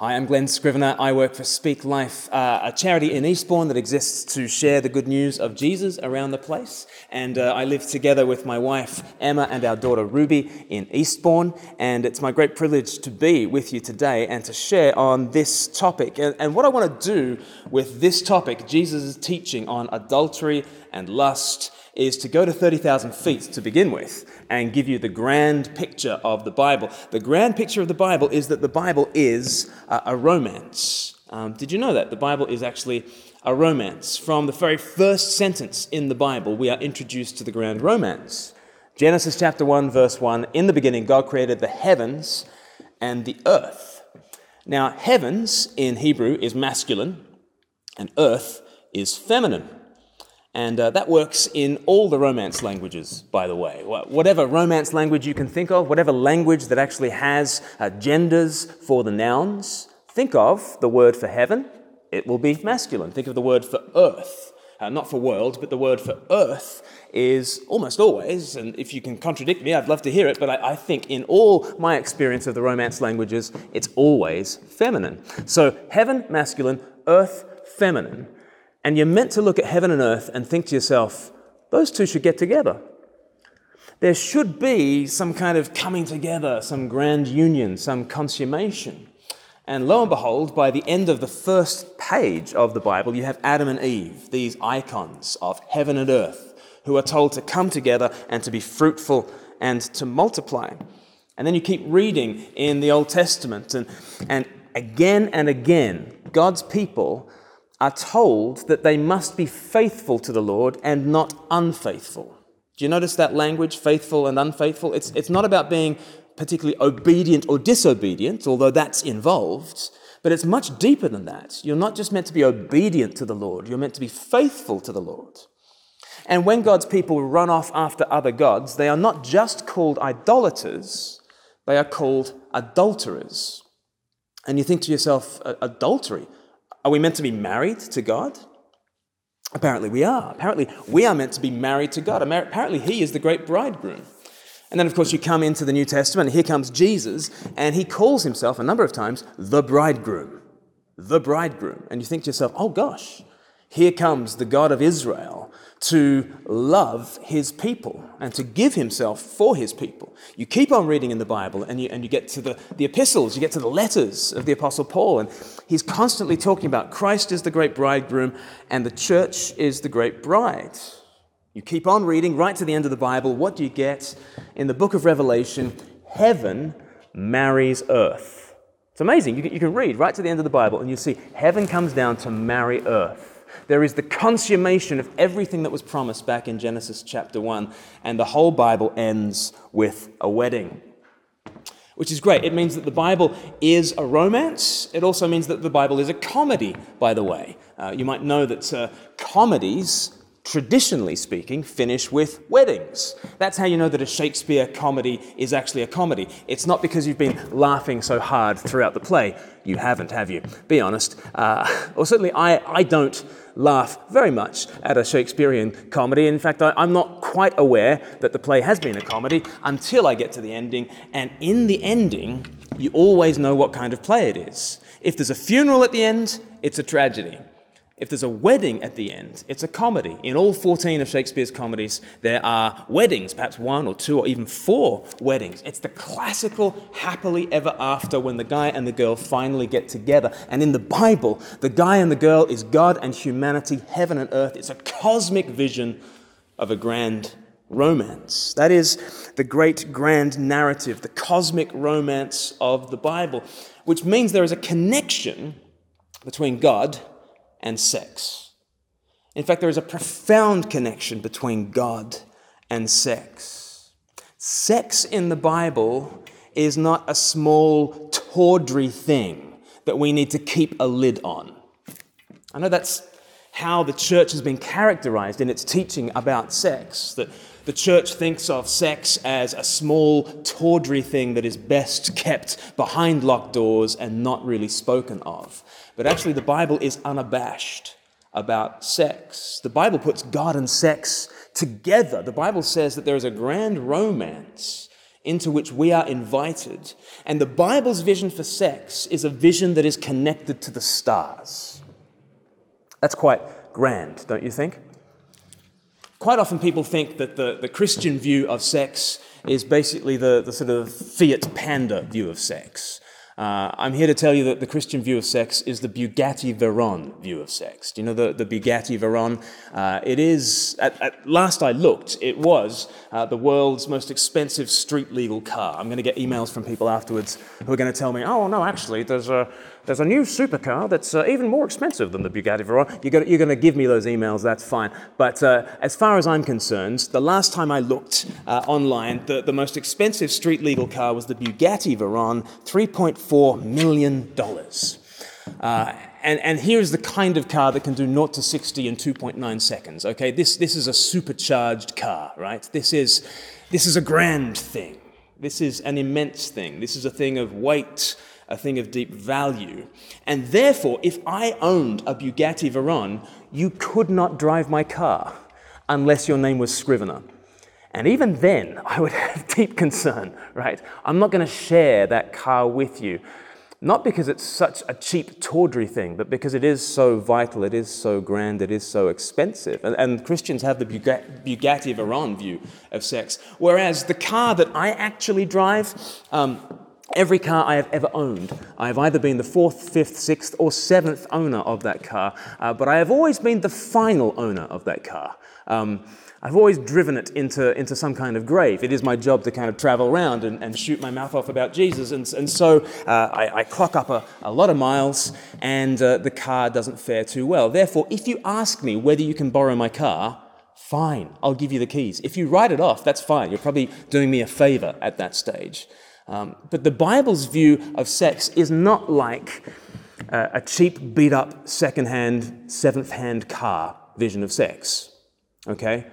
Hi, I'm Glen Scrivener. I work for Speak Life, uh, a charity in Eastbourne that exists to share the good news of Jesus around the place. And uh, I live together with my wife Emma and our daughter Ruby in Eastbourne. And it's my great privilege to be with you today and to share on this topic. And, and what I want to do with this topic, Jesus' teaching on adultery and lust, is to go to 30,000 feet to begin with and give you the grand picture of the Bible. The grand picture of the Bible is that the Bible is a, a romance. Um, did you know that? The Bible is actually a romance. From the very first sentence in the Bible, we are introduced to the grand romance. Genesis chapter 1, verse 1 In the beginning, God created the heavens and the earth. Now, heavens in Hebrew is masculine, and earth is feminine. And uh, that works in all the Romance languages, by the way. Whatever Romance language you can think of, whatever language that actually has uh, genders for the nouns, think of the word for heaven, it will be masculine. Think of the word for earth, uh, not for world, but the word for earth is almost always, and if you can contradict me, I'd love to hear it, but I, I think in all my experience of the Romance languages, it's always feminine. So heaven, masculine, earth, feminine. And you're meant to look at heaven and earth and think to yourself, those two should get together. There should be some kind of coming together, some grand union, some consummation. And lo and behold, by the end of the first page of the Bible, you have Adam and Eve, these icons of heaven and earth, who are told to come together and to be fruitful and to multiply. And then you keep reading in the Old Testament, and, and again and again, God's people are told that they must be faithful to the Lord and not unfaithful. Do you notice that language, faithful and unfaithful? It's, it's not about being particularly obedient or disobedient, although that's involved, but it's much deeper than that. You're not just meant to be obedient to the Lord, you're meant to be faithful to the Lord. And when God's people run off after other gods, they are not just called idolaters, they are called adulterers. And you think to yourself, adultery? Are we meant to be married to God? Apparently we are. Apparently we are meant to be married to God. Apparently he is the great bridegroom. And then, of course, you come into the New Testament, and here comes Jesus, and he calls himself a number of times the bridegroom. The bridegroom. And you think to yourself, oh gosh, here comes the God of Israel to love his people and to give himself for his people. You keep on reading in the Bible and you, and you get to the, the epistles, you get to the letters of the Apostle Paul, and he's constantly talking about Christ is the great bridegroom and the church is the great bride. You keep on reading right to the end of the Bible. What do you get? In the book of Revelation, heaven marries earth. It's amazing. You can, you can read right to the end of the Bible and you see heaven comes down to marry earth. There is the consummation of everything that was promised back in Genesis chapter 1, and the whole Bible ends with a wedding. Which is great. It means that the Bible is a romance. It also means that the Bible is a comedy, by the way. Uh, you might know that uh, comedies traditionally speaking, finish with weddings. That's how you know that a Shakespeare comedy is actually a comedy. It's not because you've been laughing so hard throughout the play. You haven't, have you? Be honest. Uh, or certainly, I, I don't laugh very much at a Shakespearean comedy. In fact, I, I'm not quite aware that the play has been a comedy until I get to the ending. And in the ending, you always know what kind of play it is. If there's a funeral at the end, it's a tragedy. If there's a wedding at the end, it's a comedy. In all 14 of Shakespeare's comedies, there are weddings, perhaps one or two or even four weddings. It's the classical happily ever after when the guy and the girl finally get together. And in the Bible, the guy and the girl is God and humanity, heaven and earth. It's a cosmic vision of a grand romance. That is the great grand narrative, the cosmic romance of the Bible, which means there is a connection between God and sex. In fact, there is a profound connection between God and sex. Sex in the Bible is not a small, tawdry thing that we need to keep a lid on. I know that's how the church has been characterized in its teaching about sex, that the church thinks of sex as a small, tawdry thing that is best kept behind locked doors and not really spoken of. But actually, the Bible is unabashed about sex. The Bible puts God and sex together. The Bible says that there is a grand romance into which we are invited. And the Bible's vision for sex is a vision that is connected to the stars. That's quite grand, don't you think? Quite often people think that the, the Christian view of sex is basically the, the sort of Fiat Panda view of sex. Uh, I'm here to tell you that the Christian view of sex is the Bugatti Veyron view of sex. Do you know the, the Bugatti Veyron? Uh, it is, at, at, last I looked, it was uh, the world's most expensive street legal car. I'm going to get emails from people afterwards who are going to tell me, oh, no, actually, there's a, there's a new supercar that's uh, even more expensive than the Bugatti Veyron. You're going, to give me those emails, that's fine. But uh, as far as I'm concerned, the last time I looked uh, online, the, the most expensive street legal car was the Bugatti Veyron, $3.4 million. Uh, and, and here's the kind of car that can do 0 to 60 in 2.9 seconds. Okay, this, this is a supercharged car, right? This is, this is a grand thing. This is an immense thing. This is a thing of weight a thing of deep value. And therefore, if I owned a Bugatti Veyron, you could not drive my car unless your name was Scrivener. And even then, I would have deep concern, right? I'm not going to share that car with you. Not because it's such a cheap, tawdry thing, but because it is so vital, it is so grand, it is so expensive. And, and Christians have the Bugatti Veyron view of sex. Whereas the car that I actually drive, um, Every car I have ever owned, I have either been the fourth, fifth, sixth, or seventh owner of that car, uh, but I have always been the final owner of that car. Um, I've always driven it into, into some kind of grave. It is my job to kind of travel around and, and shoot my mouth off about Jesus. And, and so uh, I, I, clock up a, a, lot of miles, and uh, the car doesn't fare too well. Therefore, if you ask me whether you can borrow my car, fine, I'll give you the keys. If you write it off, that's fine. You're probably doing me a favor at that stage. Um, but the Bible's view of sex is not like uh, a cheap, beat up, second-hand, seventh hand car vision of sex. Okay?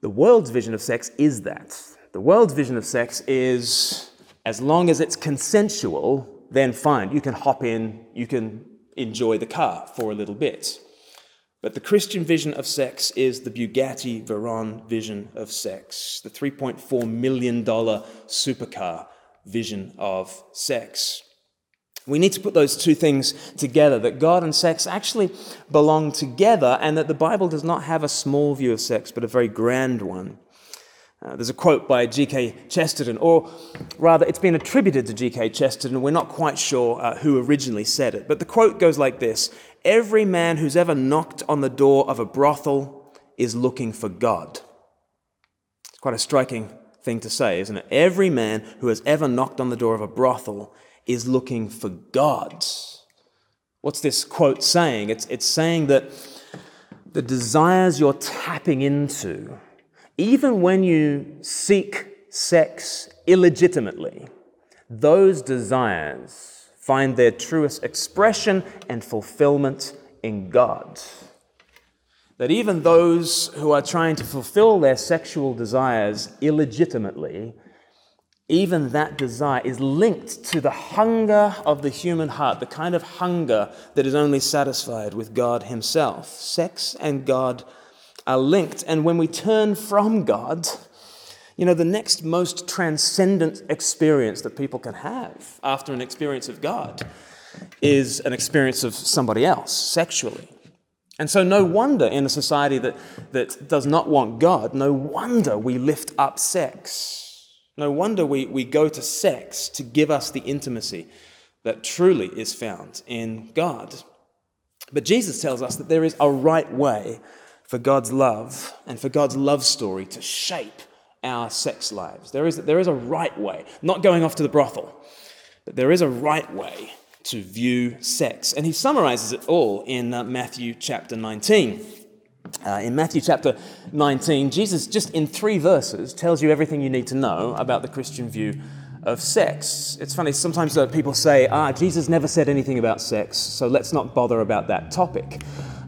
The world's vision of sex is that. The world's vision of sex is as long as it's consensual, then fine, you can hop in, you can enjoy the car for a little bit. But the Christian vision of sex is the Bugatti Veyron vision of sex, the $3.4 million supercar vision of sex. We need to put those two things together that God and sex actually belong together, and that the Bible does not have a small view of sex, but a very grand one. Uh, there's a quote by G.K. Chesterton, or rather, it's been attributed to G.K. Chesterton. We're not quite sure uh, who originally said it, but the quote goes like this Every man who's ever knocked on the door of a brothel is looking for God. It's quite a striking thing to say, isn't it? Every man who has ever knocked on the door of a brothel is looking for God. What's this quote saying? It's, it's saying that the desires you're tapping into, even when you seek sex illegitimately, those desires find their truest expression and fulfillment in God. That even those who are trying to fulfill their sexual desires illegitimately, even that desire is linked to the hunger of the human heart, the kind of hunger that is only satisfied with God Himself. Sex and God are linked. And when we turn from God, you know, the next most transcendent experience that people can have after an experience of God is an experience of somebody else sexually. And so, no wonder in a society that, that does not want God, no wonder we lift up sex. No wonder we, we go to sex to give us the intimacy that truly is found in God. But Jesus tells us that there is a right way for God's love and for God's love story to shape our sex lives. There is, there is a right way, not going off to the brothel, but there is a right way to view sex. And he summarizes it all in uh, Matthew chapter 19. Uh, in Matthew chapter 19, Jesus, just in three verses, tells you everything you need to know about the Christian view of sex. It's funny, sometimes uh, people say, ah, Jesus never said anything about sex, so let's not bother about that topic.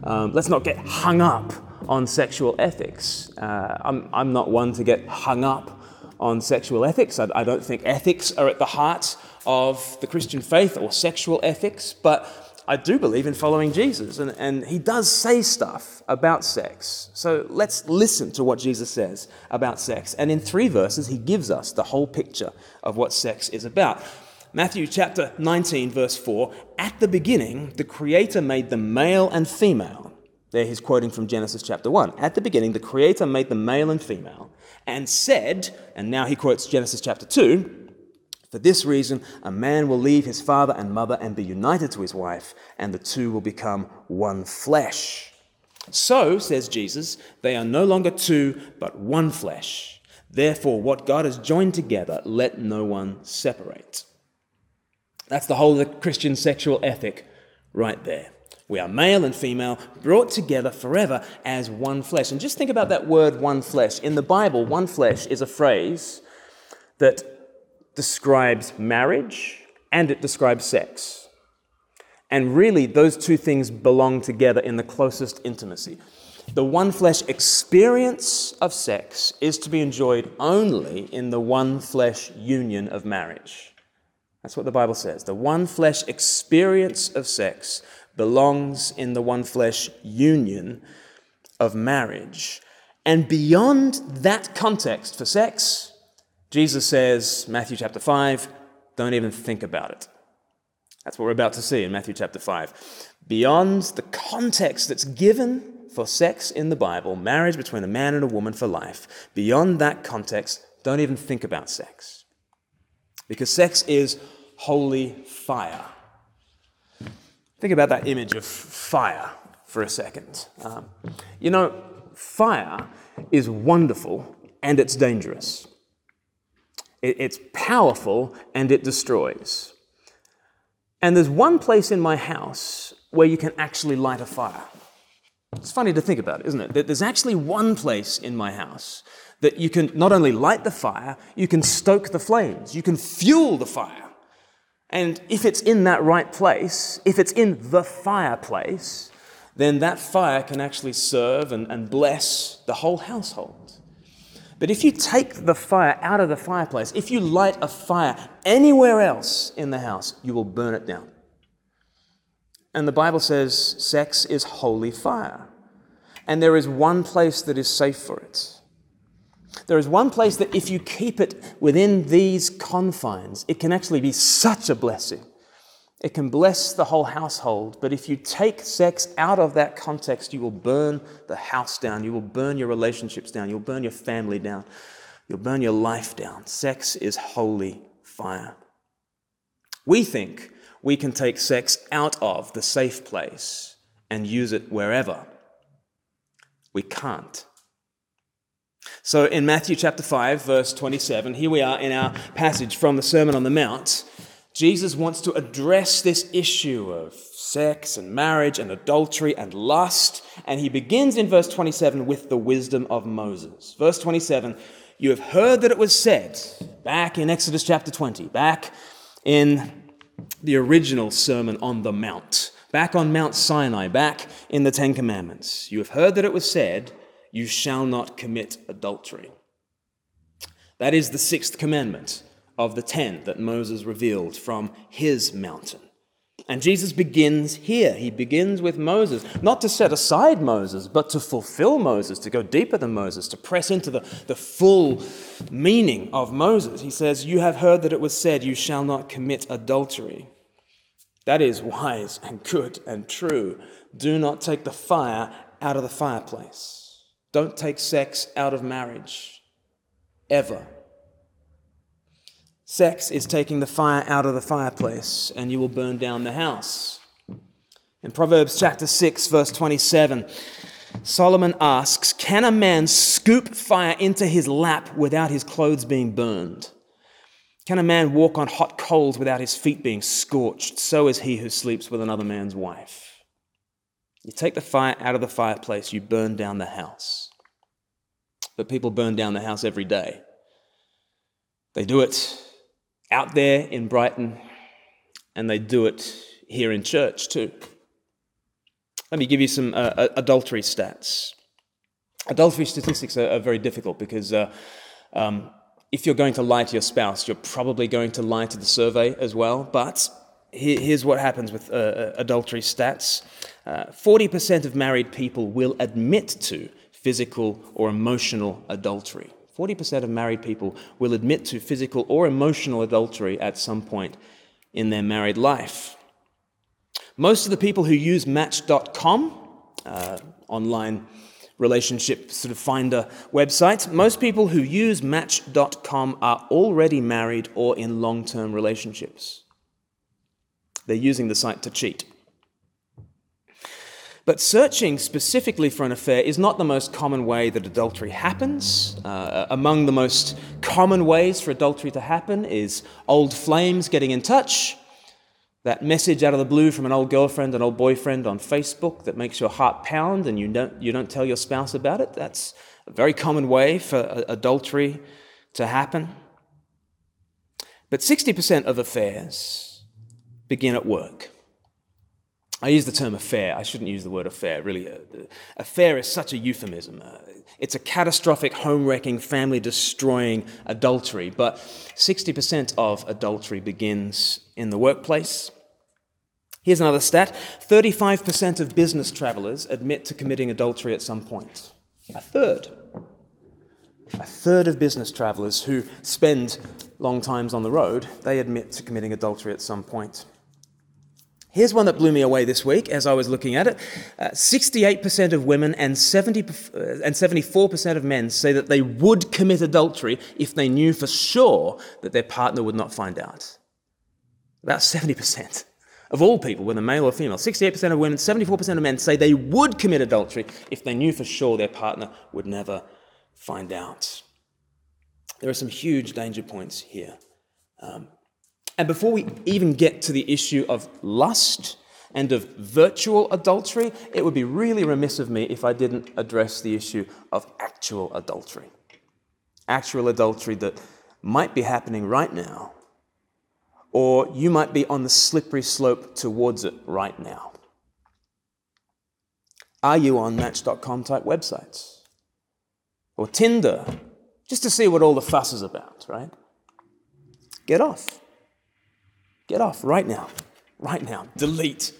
Um, let's not get hung up on sexual ethics. Uh, I'm, I'm not one to get hung up on sexual ethics. I, I don't think ethics are at the heart of the Christian faith or sexual ethics, but I do believe in following Jesus, and, and he does say stuff about sex. So let's listen to what Jesus says about sex. And in three verses, he gives us the whole picture of what sex is about. Matthew chapter 19, verse 4 At the beginning, the Creator made them male and female. There he's quoting from Genesis chapter 1. At the beginning, the Creator made them male and female and said, and now he quotes Genesis chapter 2 for this reason, a man will leave his father and mother and be united to his wife, and the two will become one flesh. So, says Jesus, they are no longer two, but one flesh. Therefore, what God has joined together, let no one separate. That's the whole of the Christian sexual ethic right there. We are male and female, brought together forever as one flesh. And just think about that word, one flesh. In the Bible, one flesh is a phrase that describes marriage and it describes sex. And really, those two things belong together in the closest intimacy. The one flesh experience of sex is to be enjoyed only in the one flesh union of marriage. That's what the Bible says. The one flesh experience of sex belongs in the one flesh union of marriage. And beyond that context for sex, Jesus says, Matthew chapter 5, don't even think about it. That's what we're about to see in Matthew chapter 5. Beyond the context that's given for sex in the Bible, marriage between a man and a woman for life, beyond that context, don't even think about sex. Because sex is holy fire. Think about that image of fire for a second. Um, you know, fire is wonderful and it's dangerous. It's powerful and it destroys. And there's one place in my house where you can actually light a fire. It's funny to think about, isn't it? That there's actually one place in my house that you can not only light the fire, you can stoke the flames, you can fuel the fire. And if it's in that right place, if it's in the fireplace, then that fire can actually serve and, and bless the whole household. But if you take the fire out of the fireplace, if you light a fire anywhere else in the house, you will burn it down. And the Bible says sex is holy fire. And there is one place that is safe for it. There is one place that if you keep it within these confines, it can actually be such a blessing. It can bless the whole household, but if you take sex out of that context, you will burn the house down. You will burn your relationships down. You'll burn your family down. You'll burn your life down. Sex is holy fire. We think we can take sex out of the safe place and use it wherever. We can't. So in Matthew chapter 5, verse 27, here we are in our passage from the Sermon on the Mount. Jesus wants to address this issue of sex and marriage and adultery and lust. And he begins in verse 27 with the wisdom of Moses. Verse 27 You have heard that it was said back in Exodus chapter 20, back in the original Sermon on the Mount, back on Mount Sinai, back in the Ten Commandments. You have heard that it was said, You shall not commit adultery. That is the sixth commandment of the ten that Moses revealed from his mountain. And Jesus begins here. He begins with Moses, not to set aside Moses, but to fulfill Moses, to go deeper than Moses, to press into the, the full meaning of Moses. He says, You have heard that it was said, You shall not commit adultery. That is wise and good and true. Do not take the fire out of the fireplace. Don't take sex out of marriage, ever. Sex is taking the fire out of the fireplace, and you will burn down the house. In Proverbs chapter 6, verse 27, Solomon asks Can a man scoop fire into his lap without his clothes being burned? Can a man walk on hot coals without his feet being scorched? So is he who sleeps with another man's wife. You take the fire out of the fireplace, you burn down the house. But people burn down the house every day. They do it out there in Brighton, and they do it here in church too. Let me give you some uh, adultery stats. Adultery statistics are, are very difficult because uh, um, if you're going to lie to your spouse, you're probably going to lie to the survey as well. But here's what happens with uh, uh adultery stats 40% uh, of married people will admit to physical or emotional adultery. 40% of married people will admit to physical or emotional adultery at some point in their married life. Most of the people who use Match.com, uh, online relationship sort of finder website, most people who use Match.com are already married or in long term relationships. They're using the site to cheat. But searching specifically for an affair is not the most common way that adultery happens. Uh, among the most common ways for adultery to happen is old flames getting in touch, that message out of the blue from an old girlfriend, an old boyfriend on Facebook that makes your heart pound and you don't, you don't tell your spouse about it. That's a very common way for adultery to happen. But 60% of affairs begin at work. I use the term affair. I shouldn't use the word affair, really. Uh, affair is such a euphemism. Uh, it's a catastrophic, home wrecking, family destroying adultery. But 60% of adultery begins in the workplace. Here's another stat 35% of business travelers admit to committing adultery at some point. A third. A third of business travelers who spend long times on the road, they admit to committing adultery at some point. Here's one that blew me away this week as I was looking at it. Uh, 68% of women and, 70, uh, and 74% of men say that they would commit adultery if they knew for sure that their partner would not find out. About 70% of all people, whether male or female, 68% of women, 74% of men say they would commit adultery if they knew for sure their partner would never find out. There are some huge danger points here. Um, and before we even get to the issue of lust and of virtual adultery, it would be really remiss of me if I didn't address the issue of actual adultery. Actual adultery that might be happening right now, or you might be on the slippery slope towards it right now. Are you on Match.com type websites? Or Tinder? Just to see what all the fuss is about, right? Get off. Get off right now. Right now. Delete.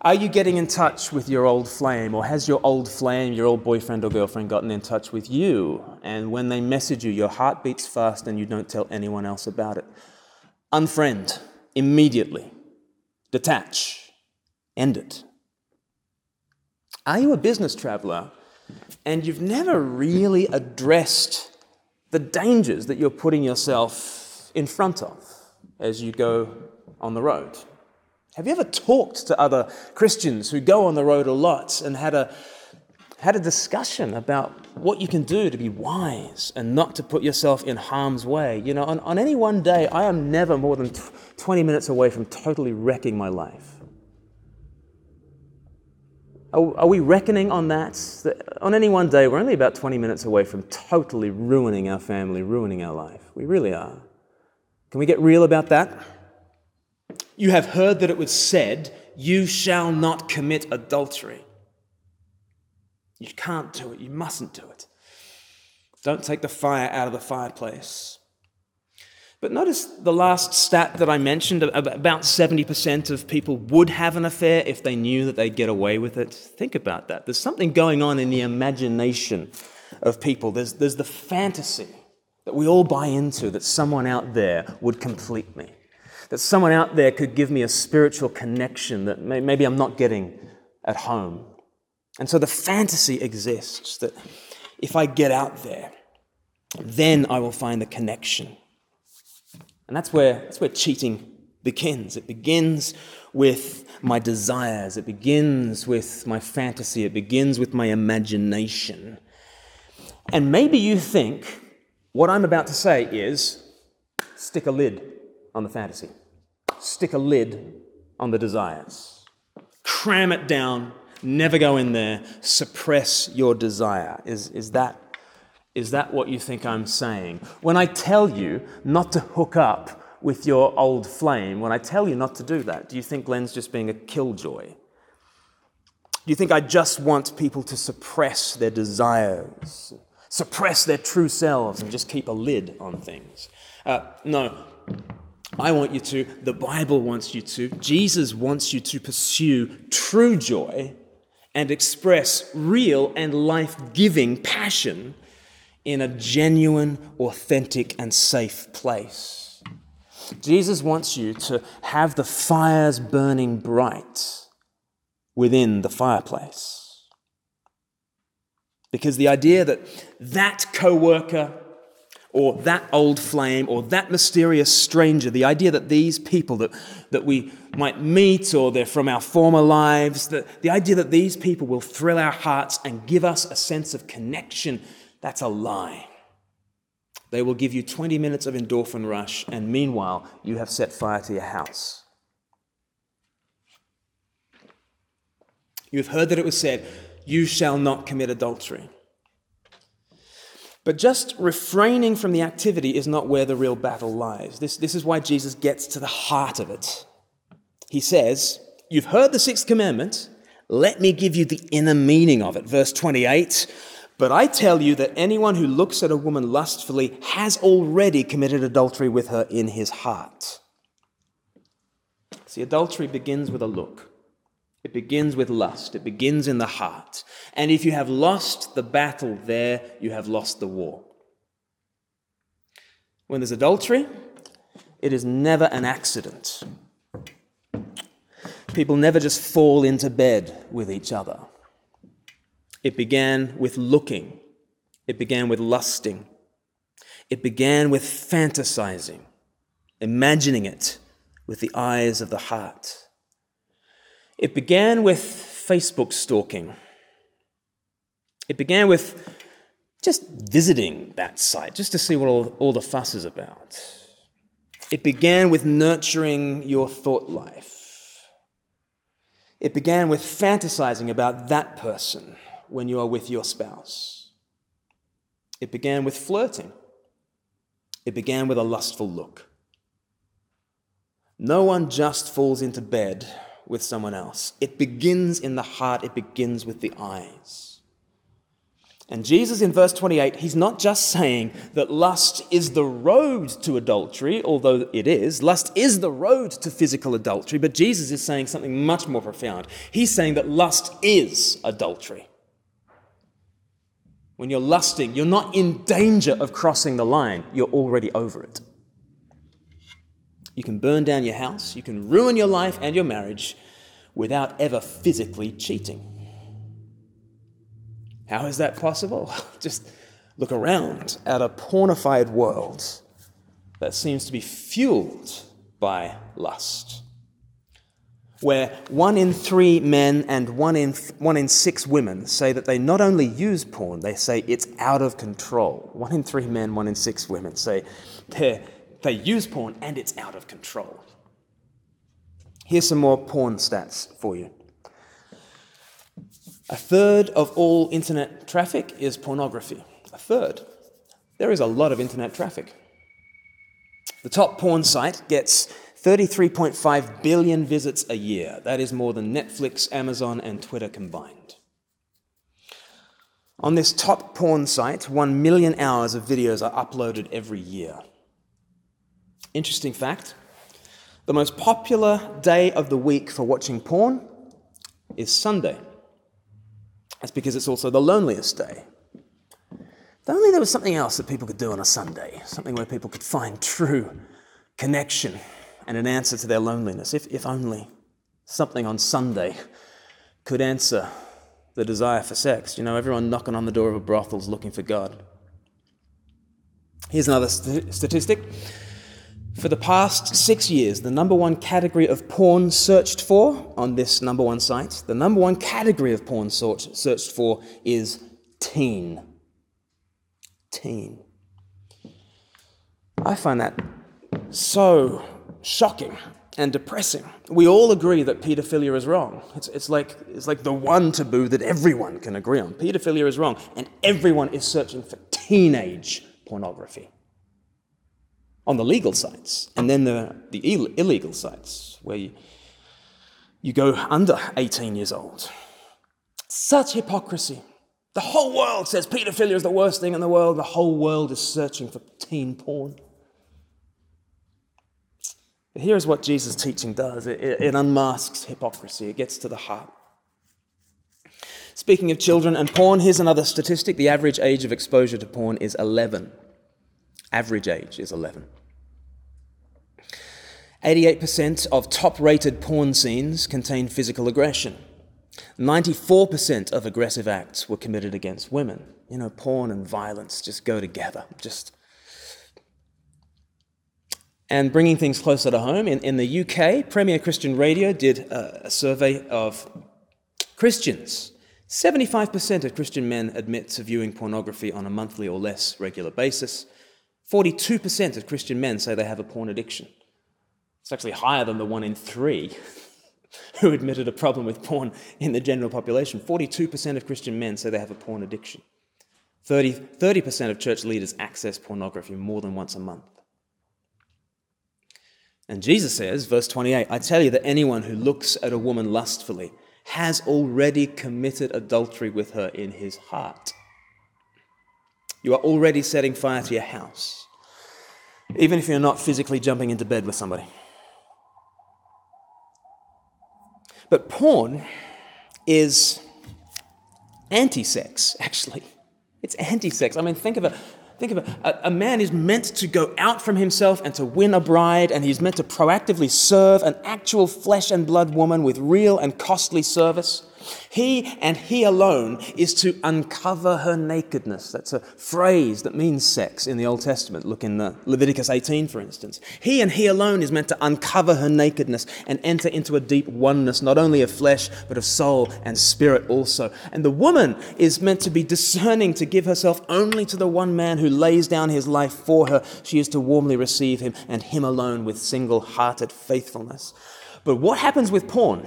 Are you getting in touch with your old flame, or has your old flame, your old boyfriend or girlfriend, gotten in touch with you? And when they message you, your heart beats fast and you don't tell anyone else about it. Unfriend immediately. Detach. End it. Are you a business traveler and you've never really addressed the dangers that you're putting yourself in front of? As you go on the road? Have you ever talked to other Christians who go on the road a lot and had a, had a discussion about what you can do to be wise and not to put yourself in harm's way? You know, on, on any one day, I am never more than 20 minutes away from totally wrecking my life. Are, are we reckoning on that? that? On any one day, we're only about 20 minutes away from totally ruining our family, ruining our life. We really are. Can we get real about that? You have heard that it was said, You shall not commit adultery. You can't do it. You mustn't do it. Don't take the fire out of the fireplace. But notice the last stat that I mentioned about 70% of people would have an affair if they knew that they'd get away with it. Think about that. There's something going on in the imagination of people, there's, there's the fantasy that we all buy into that someone out there would complete me, that someone out there could give me a spiritual connection that maybe I'm not getting at home. And so the fantasy exists that if I get out there, then I will find the connection. And that's where, that's where cheating begins. It begins with my desires, it begins with my fantasy, it begins with my imagination. And maybe you think what I'm about to say is stick a lid on the fantasy, stick a lid on the desires, cram it down, never go in there, suppress your desire. Is, is, that, is that what you think I'm saying? When I tell you not to hook up with your old flame, when I tell you not to do that, do you think Glen's just being a killjoy? Do you think I just want people to suppress their desires? Suppress their true selves and just keep a lid on things. Uh, no. I want you to, the Bible wants you to, Jesus wants you to pursue true joy and express real and life giving passion in a genuine, authentic, and safe place. Jesus wants you to have the fires burning bright within the fireplace. Because the idea that that co worker or that old flame or that mysterious stranger, the idea that these people that, that we might meet or they're from our former lives, the, the idea that these people will thrill our hearts and give us a sense of connection, that's a lie. They will give you 20 minutes of endorphin rush, and meanwhile, you have set fire to your house. You have heard that it was said, You shall not commit adultery. But just refraining from the activity is not where the real battle lies. This, this is why Jesus gets to the heart of it. He says, You've heard the sixth commandment. Let me give you the inner meaning of it. Verse 28 But I tell you that anyone who looks at a woman lustfully has already committed adultery with her in his heart. See, adultery begins with a look. It begins with lust. It begins in the heart. And if you have lost the battle there, you have lost the war. When there's adultery, it is never an accident. People never just fall into bed with each other. It began with looking, it began with lusting, it began with fantasizing, imagining it with the eyes of the heart. It began with Facebook stalking. It began with just visiting that site, just to see what all, all the fuss is about. It began with nurturing your thought life. It began with fantasizing about that person when you are with your spouse. It began with flirting. It began with a lustful look. No one just falls into bed with someone else. It begins in the heart, it begins with the eyes. And Jesus in verse 28, he's not just saying that lust is the road to adultery, although it is. Lust is the road to physical adultery, but Jesus is saying something much more profound. He's saying that lust is adultery. When you're lusting, you're not in danger of crossing the line, you're already over it. You can burn down your house, you can ruin your life and your marriage without ever physically cheating. How is that possible? Just look around at a pornified world that seems to be fueled by lust. Where one in three men and one in, one in six women say that they not only use porn, they say it's out of control. One in three men, one in six women say they they use porn and it's out of control. Here's some more porn stats for you. A third of all internet traffic is pornography. A third. There is a lot of internet traffic. The top porn site gets 33.5 billion visits a year. That is more than Netflix, Amazon, and Twitter combined. On this top porn site, 1 million hours of videos are uploaded every year. Interesting fact the most popular day of the week for watching porn is Sunday. That's because it's also the loneliest day. If only there was something else that people could do on a Sunday, something where people could find true connection and an answer to their loneliness. If, if only something on Sunday could answer the desire for sex. You know, everyone knocking on the door of a brothel is looking for God. Here's another st- statistic. For the past six years, the number one category of porn searched for on this number one site, the number one category of porn searched for is teen. Teen. I find that so shocking and depressing. We all agree that paedophilia is wrong. It's, it's, like, it's like the one taboo that everyone can agree on. Paedophilia is wrong, and everyone is searching for teenage pornography on the legal sites, and then the, the Ill- illegal sites where you, you go under 18 years old. Such hypocrisy. The whole world says pedophilia is the worst thing in the world. The whole world is searching for teen porn. But here's what Jesus' teaching does it, it, it unmasks hypocrisy, it gets to the heart. Speaking of children and porn, here's another statistic. The average age of exposure to porn is 11. Average age is 11. 88% of top rated porn scenes contain physical aggression. 94% of aggressive acts were committed against women. You know, porn and violence just go together. Just and bringing things closer to home, in, in the UK, Premier Christian Radio did a, a survey of Christians. 75% of Christian men admit to viewing pornography on a monthly or less regular basis. 42% of Christian men say they have a porn addiction. It's actually higher than the one in three who admitted a problem with porn in the general population. 42% of Christian men say they have a porn addiction. 30, 30% of church leaders access pornography more than once a month. And Jesus says, verse 28, I tell you that anyone who looks at a woman lustfully has already committed adultery with her in his heart. You are already setting fire to your house, even if you're not physically jumping into bed with somebody. But porn is anti sex, actually. It's anti sex. I mean, think of it. Think of it. A, a, man is meant to go out from himself and to win a bride, and he's meant to proactively serve an actual flesh and blood woman with real and costly service. He and he alone is to uncover her nakedness. That's a phrase that means sex in the Old Testament. Look in uh, Leviticus 18, for instance. He and he alone is meant to uncover her nakedness and enter into a deep oneness, not only of flesh, but of soul and spirit also. And the woman is meant to be discerning to give herself only to the one man who lays down his life for her. She is to warmly receive him and him alone with single hearted faithfulness. But what happens with porn?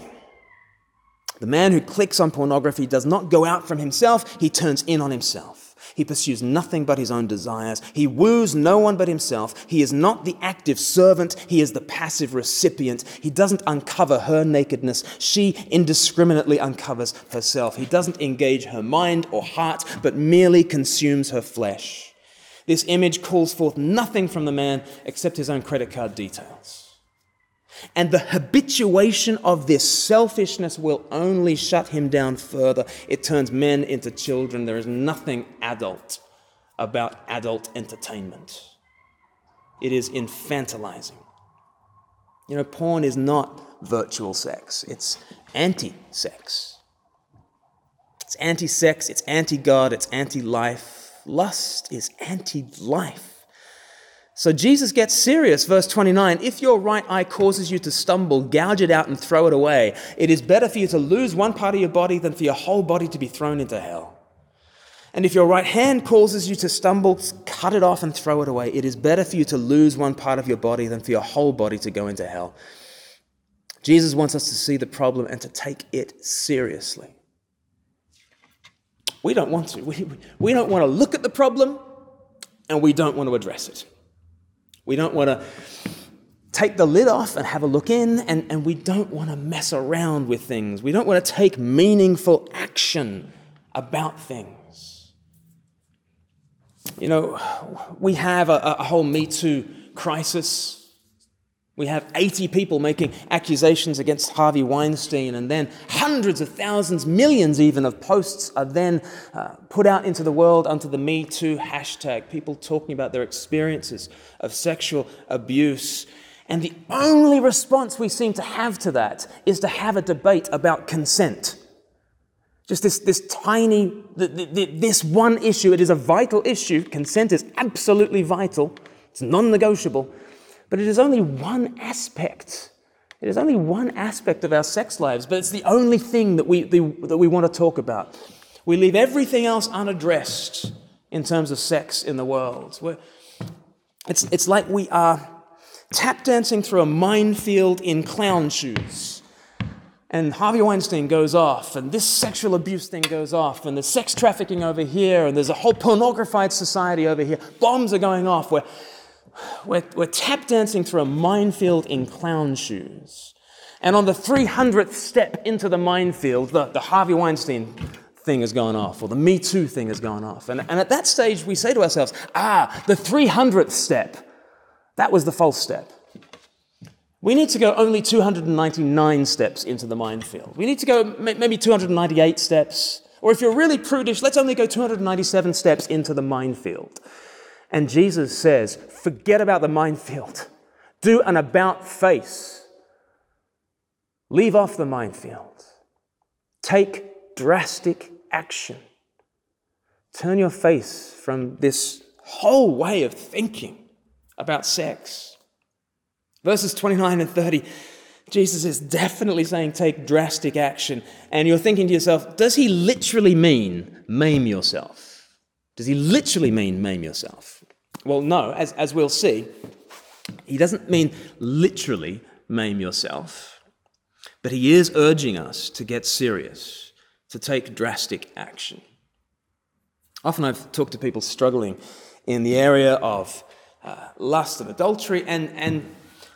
The man who clicks on pornography does not go out from himself, he turns in on himself. He pursues nothing but his own desires. He woos no one but himself. He is not the active servant, he is the passive recipient. He doesn't uncover her nakedness, she indiscriminately uncovers herself. He doesn't engage her mind or heart, but merely consumes her flesh. This image calls forth nothing from the man except his own credit card details. And the habituation of this selfishness will only shut him down further. It turns men into children. There is nothing adult about adult entertainment, it is infantilizing. You know, porn is not virtual sex, it's anti sex. It's anti sex, it's anti God, it's anti life. Lust is anti life. So Jesus gets serious. Verse 29 If your right eye causes you to stumble, gouge it out and throw it away. It is better for you to lose one part of your body than for your whole body to be thrown into hell. And if your right hand causes you to stumble, cut it off and throw it away. It is better for you to lose one part of your body than for your whole body to go into hell. Jesus wants us to see the problem and to take it seriously. We don't want to. We, we don't want to look at the problem and we don't want to address it. We don't want to take the lid off and have a look in, and, and we don't want to mess around with things. We don't want to take meaningful action about things. You know, we have a, a whole Me Too crisis we have 80 people making accusations against Harvey Weinstein, and then hundreds of thousands, millions even, of posts are then uh, put out into the world under the Me Too hashtag. People talking about their experiences of sexual abuse. And the only response we seem to have to that is to have a debate about consent. Just this, this tiny, this one issue. It is a vital issue. Consent is absolutely vital, it's non negotiable. But it is only one aspect. It is only one aspect of our sex lives, but it's the only thing that we, that we want to talk about. We leave everything else unaddressed in terms of sex in the world. It's, it's like we are tap dancing through a minefield in clown shoes. And Harvey Weinstein goes off, and this sexual abuse thing goes off, and there's sex trafficking over here, and there's a whole pornographied society over here. Bombs are going off. We're, we're, we're tap dancing through a minefield in clown shoes. And on the 300th step into the minefield, the, the Harvey Weinstein thing has gone off, or the Me Too thing has gone off. And, and at that stage, we say to ourselves, ah, the 300th step, that was the false step. we need to go only 299 steps into the minefield. We need to go maybe 298 steps. Or if you're really prudish, let's only go 297 steps into the minefield. And Jesus says, forget about the minefield. Do an about face. Leave off the minefield. Take drastic action. Turn your face from this whole way of thinking about sex. Verses 29 and 30, Jesus is definitely saying take drastic action. And you're thinking to yourself, does he literally mean maim yourself? Does he literally mean maim yourself? Well, no, as, as we'll see, he doesn't mean literally maim yourself, but he is urging us to get serious, to take drastic action. Often I've talked to people struggling in the area of uh, lust and adultery, and, and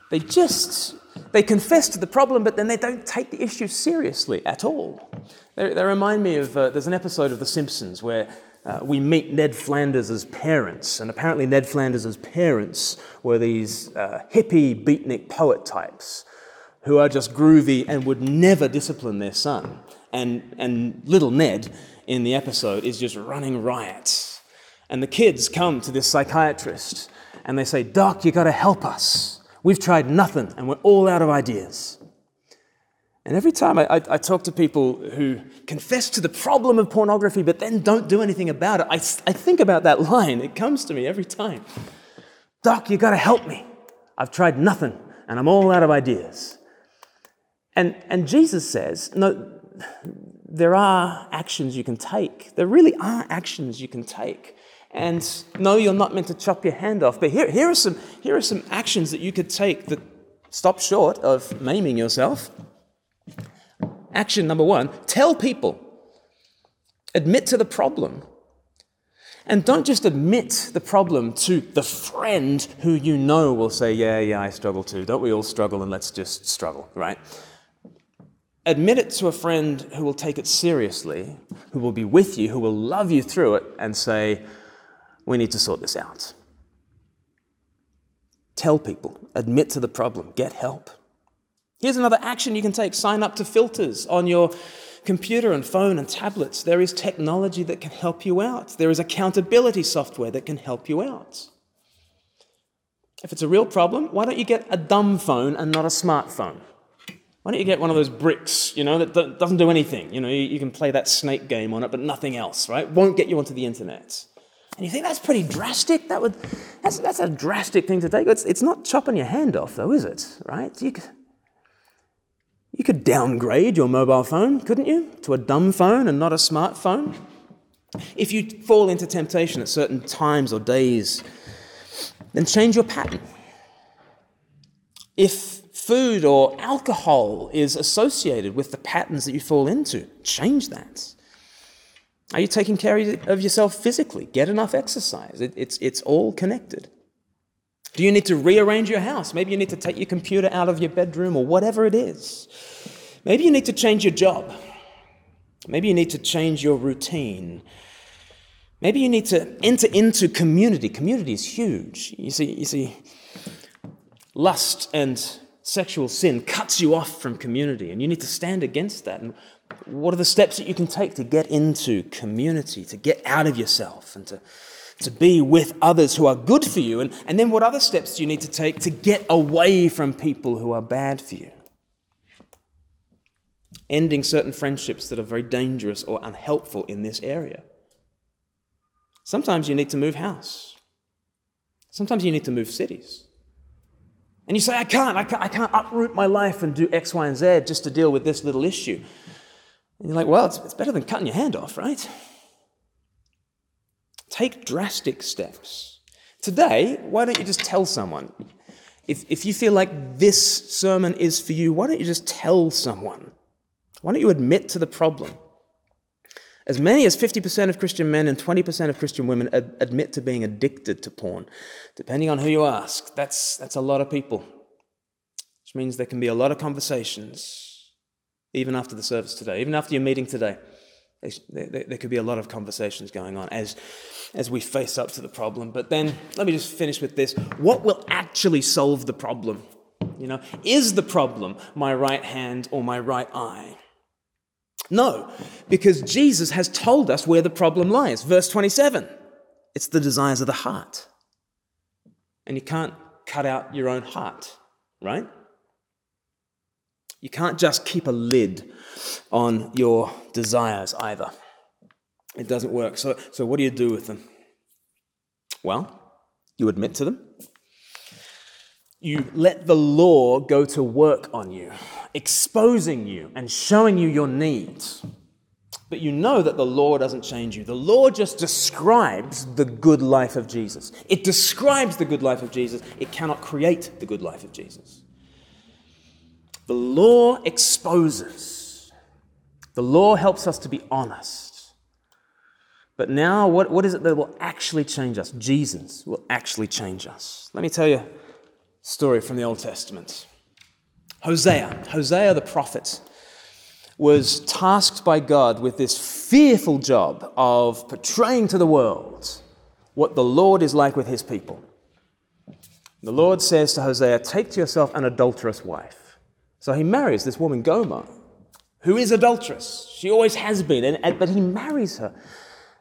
they just they confess to the problem, but then they don't take the issue seriously at all. They, they remind me of uh, there's an episode of The Simpsons where uh, we meet Ned Flanders' parents, and apparently Ned Flanders' parents were these uh, hippie beatnik poet types who are just groovy and would never discipline their son. And, and little Ned in the episode is just running riot. And the kids come to this psychiatrist and they say, Doc, you got to help us. We've tried nothing and we're all out of ideas. And every time I, I, I, talk to people who confess to the problem of pornography but then don't do anything about it, I, I think about that line. It comes to me every time. Doc, you got to help me. I've tried nothing and I'm all out of ideas. And, and Jesus says, no, there are actions you can take. There really are actions you can take. And no, you're not meant to chop your hand off. But here, here, are, some, here are some actions that you could take that stop short of maiming yourself. Action number one tell people, admit to the problem. And don't just admit the problem to the friend who you know will say, Yeah, yeah, I struggle too. Don't we all struggle? And let's just struggle, right? Admit it to a friend who will take it seriously, who will be with you, who will love you through it, and say, we need to sort this out. Tell people, admit to the problem, get help. Here's another action you can take sign up to filters on your computer and phone and tablets. There is technology that can help you out, there is accountability software that can help you out. If it's a real problem, why don't you get a dumb phone and not a smartphone? Why don't you get one of those bricks, you know, that doesn't do anything? You know, you can play that snake game on it, but nothing else, right? Won't get you onto the internet. And you think that's pretty drastic? That would, that's, that's a drastic thing to take. It's, it's not chopping your hand off, though, is it? Right? You you could downgrade your mobile phone, couldn't you, to a dumb phone and not a smartphone? If you fall into temptation at certain times or days, then change your pattern. If food or alcohol is associated with the patterns that you fall into, change that. Are you taking care of yourself physically? Get enough exercise. It, it's, it's all connected. Do you need to rearrange your house? Maybe you need to take your computer out of your bedroom or whatever it is. Maybe you need to change your job. Maybe you need to change your routine. Maybe you need to enter into community. Community is huge. You see, you see, lust and sexual sin cuts you off from community, and you need to stand against that. And what are the steps that you can take to get into community, to get out of yourself, and to, to be with others who are good for you? And, and then what other steps do you need to take to get away from people who are bad for you? Ending certain friendships that are very dangerous or unhelpful in this area. Sometimes you need to move house. Sometimes you need to move cities. And you say, I can't, I can't, I can't uproot my life and do X, Y, and Z just to deal with this little issue. And you're like, well, it's, it's better than cutting your hand off, right? Take drastic steps. Today, why don't you just tell someone? If, if you feel like this sermon is for you, why don't you just tell someone? Why don't you admit to the problem? As many as 50% of Christian men and 20% of Christian women ad- admit to being addicted to porn, depending on who you ask. That's, that's a lot of people, which means there can be a lot of conversations even after the service today, even after your meeting today. There, there, could be a lot of conversations going on as, as we face up to the problem. But then, let me just finish with this. What will actually solve the problem? You know, is the problem my right hand or my right eye? No, because Jesus has told us where the problem lies. Verse 27 it's the desires of the heart. And you can't cut out your own heart, right? You can't just keep a lid on your desires either. It doesn't work. So, so what do you do with them? Well, you admit to them. You let the law go to work on you, exposing you and showing you your needs. But you know that the law doesn't change you. The law just describes the good life of Jesus. It describes the good life of Jesus. It cannot create the good life of Jesus. The law exposes, the law helps us to be honest. But now, what, what is it that will actually change us? Jesus will actually change us. Let me tell you a story from the Old Testament. Hosea, Hosea the prophet, was tasked by God with this fearful job of portraying to the world what the Lord is like with his people. The Lord says to Hosea, Take to yourself an adulterous wife. So he marries this woman, Gomer, who is adulterous. She always has been, and, but he marries her.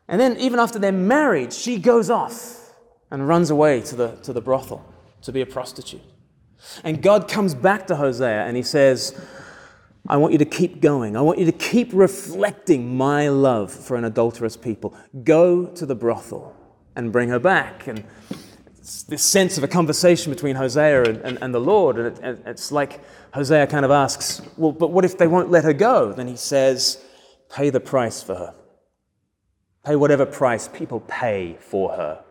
And then, even after they're married, she goes off and runs away to the, to the brothel to be a prostitute. And God comes back to Hosea and he says, I want you to keep going. I want you to keep reflecting my love for an adulterous people. Go to the brothel and bring her back. And this sense of a conversation between Hosea and, and, and the Lord. And, it, and it's like Hosea kind of asks, Well, but what if they won't let her go? Then he says, Pay the price for her. Pay whatever price people pay for her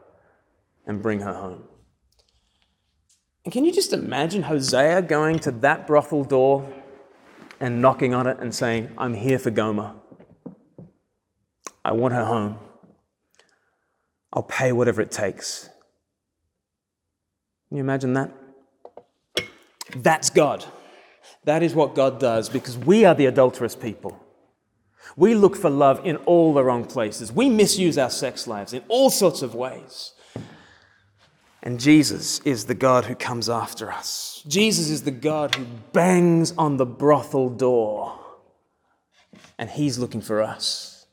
and bring her home. And can you just imagine Hosea going to that brothel door and knocking on it and saying, I'm here for Gomer. I want her home. I'll pay whatever it takes. Can you imagine that? That's God. That is what God does because we are the adulterous people. We look for love in all the wrong places. We misuse our sex lives in all sorts of ways. And Jesus is the God who comes after us. Jesus is the God who bangs on the brothel door. And he's looking for us.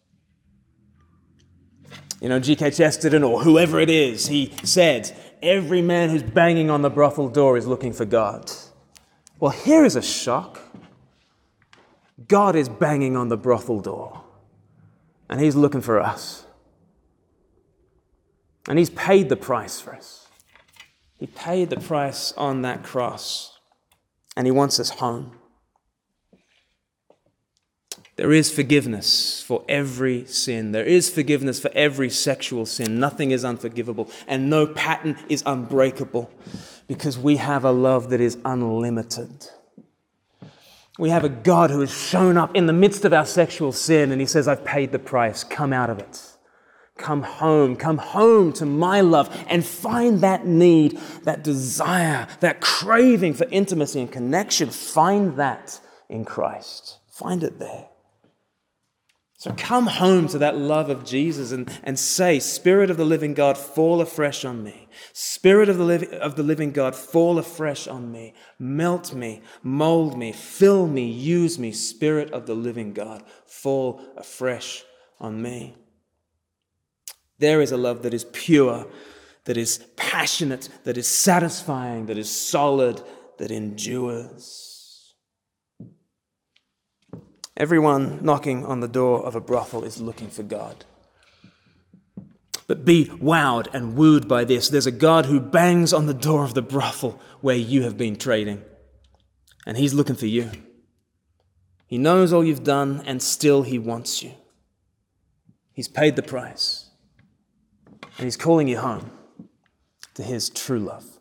You know, G.K. Chesterton or whoever it is, he said, every man who's banging on the brothel door is looking for God. Well, here is a shock. God is banging on the brothel door, and He's looking for us. And He's paid the price for us. He paid the price on that cross, and He wants us home. There is forgiveness for every sin. There is forgiveness for every sexual sin. Nothing is unforgivable, and no pattern is unbreakable because we have a love that is unlimited. We have a God who has shown up in the midst of our sexual sin, and He says, I've paid the price. Come out of it. Come home. Come home to my love and find that need, that desire, that craving for intimacy and connection. Find that in Christ. Find it there. So come home to that love of Jesus and, and say, Spirit of the living God, fall afresh on me. Spirit of the, li- of the living God, fall afresh on me. Melt me, mold me, fill me, use me. Spirit of the living God, fall afresh on me. There is a love that is pure, that is passionate, that is satisfying, that is solid, that endures. Everyone knocking on the door of a brothel is looking for God. But be wowed and wooed by this. There's a God who bangs on the door of the brothel where you have been trading, and He's looking for you. He knows all you've done, and still He wants you. He's paid the price, and He's calling you home to His true love.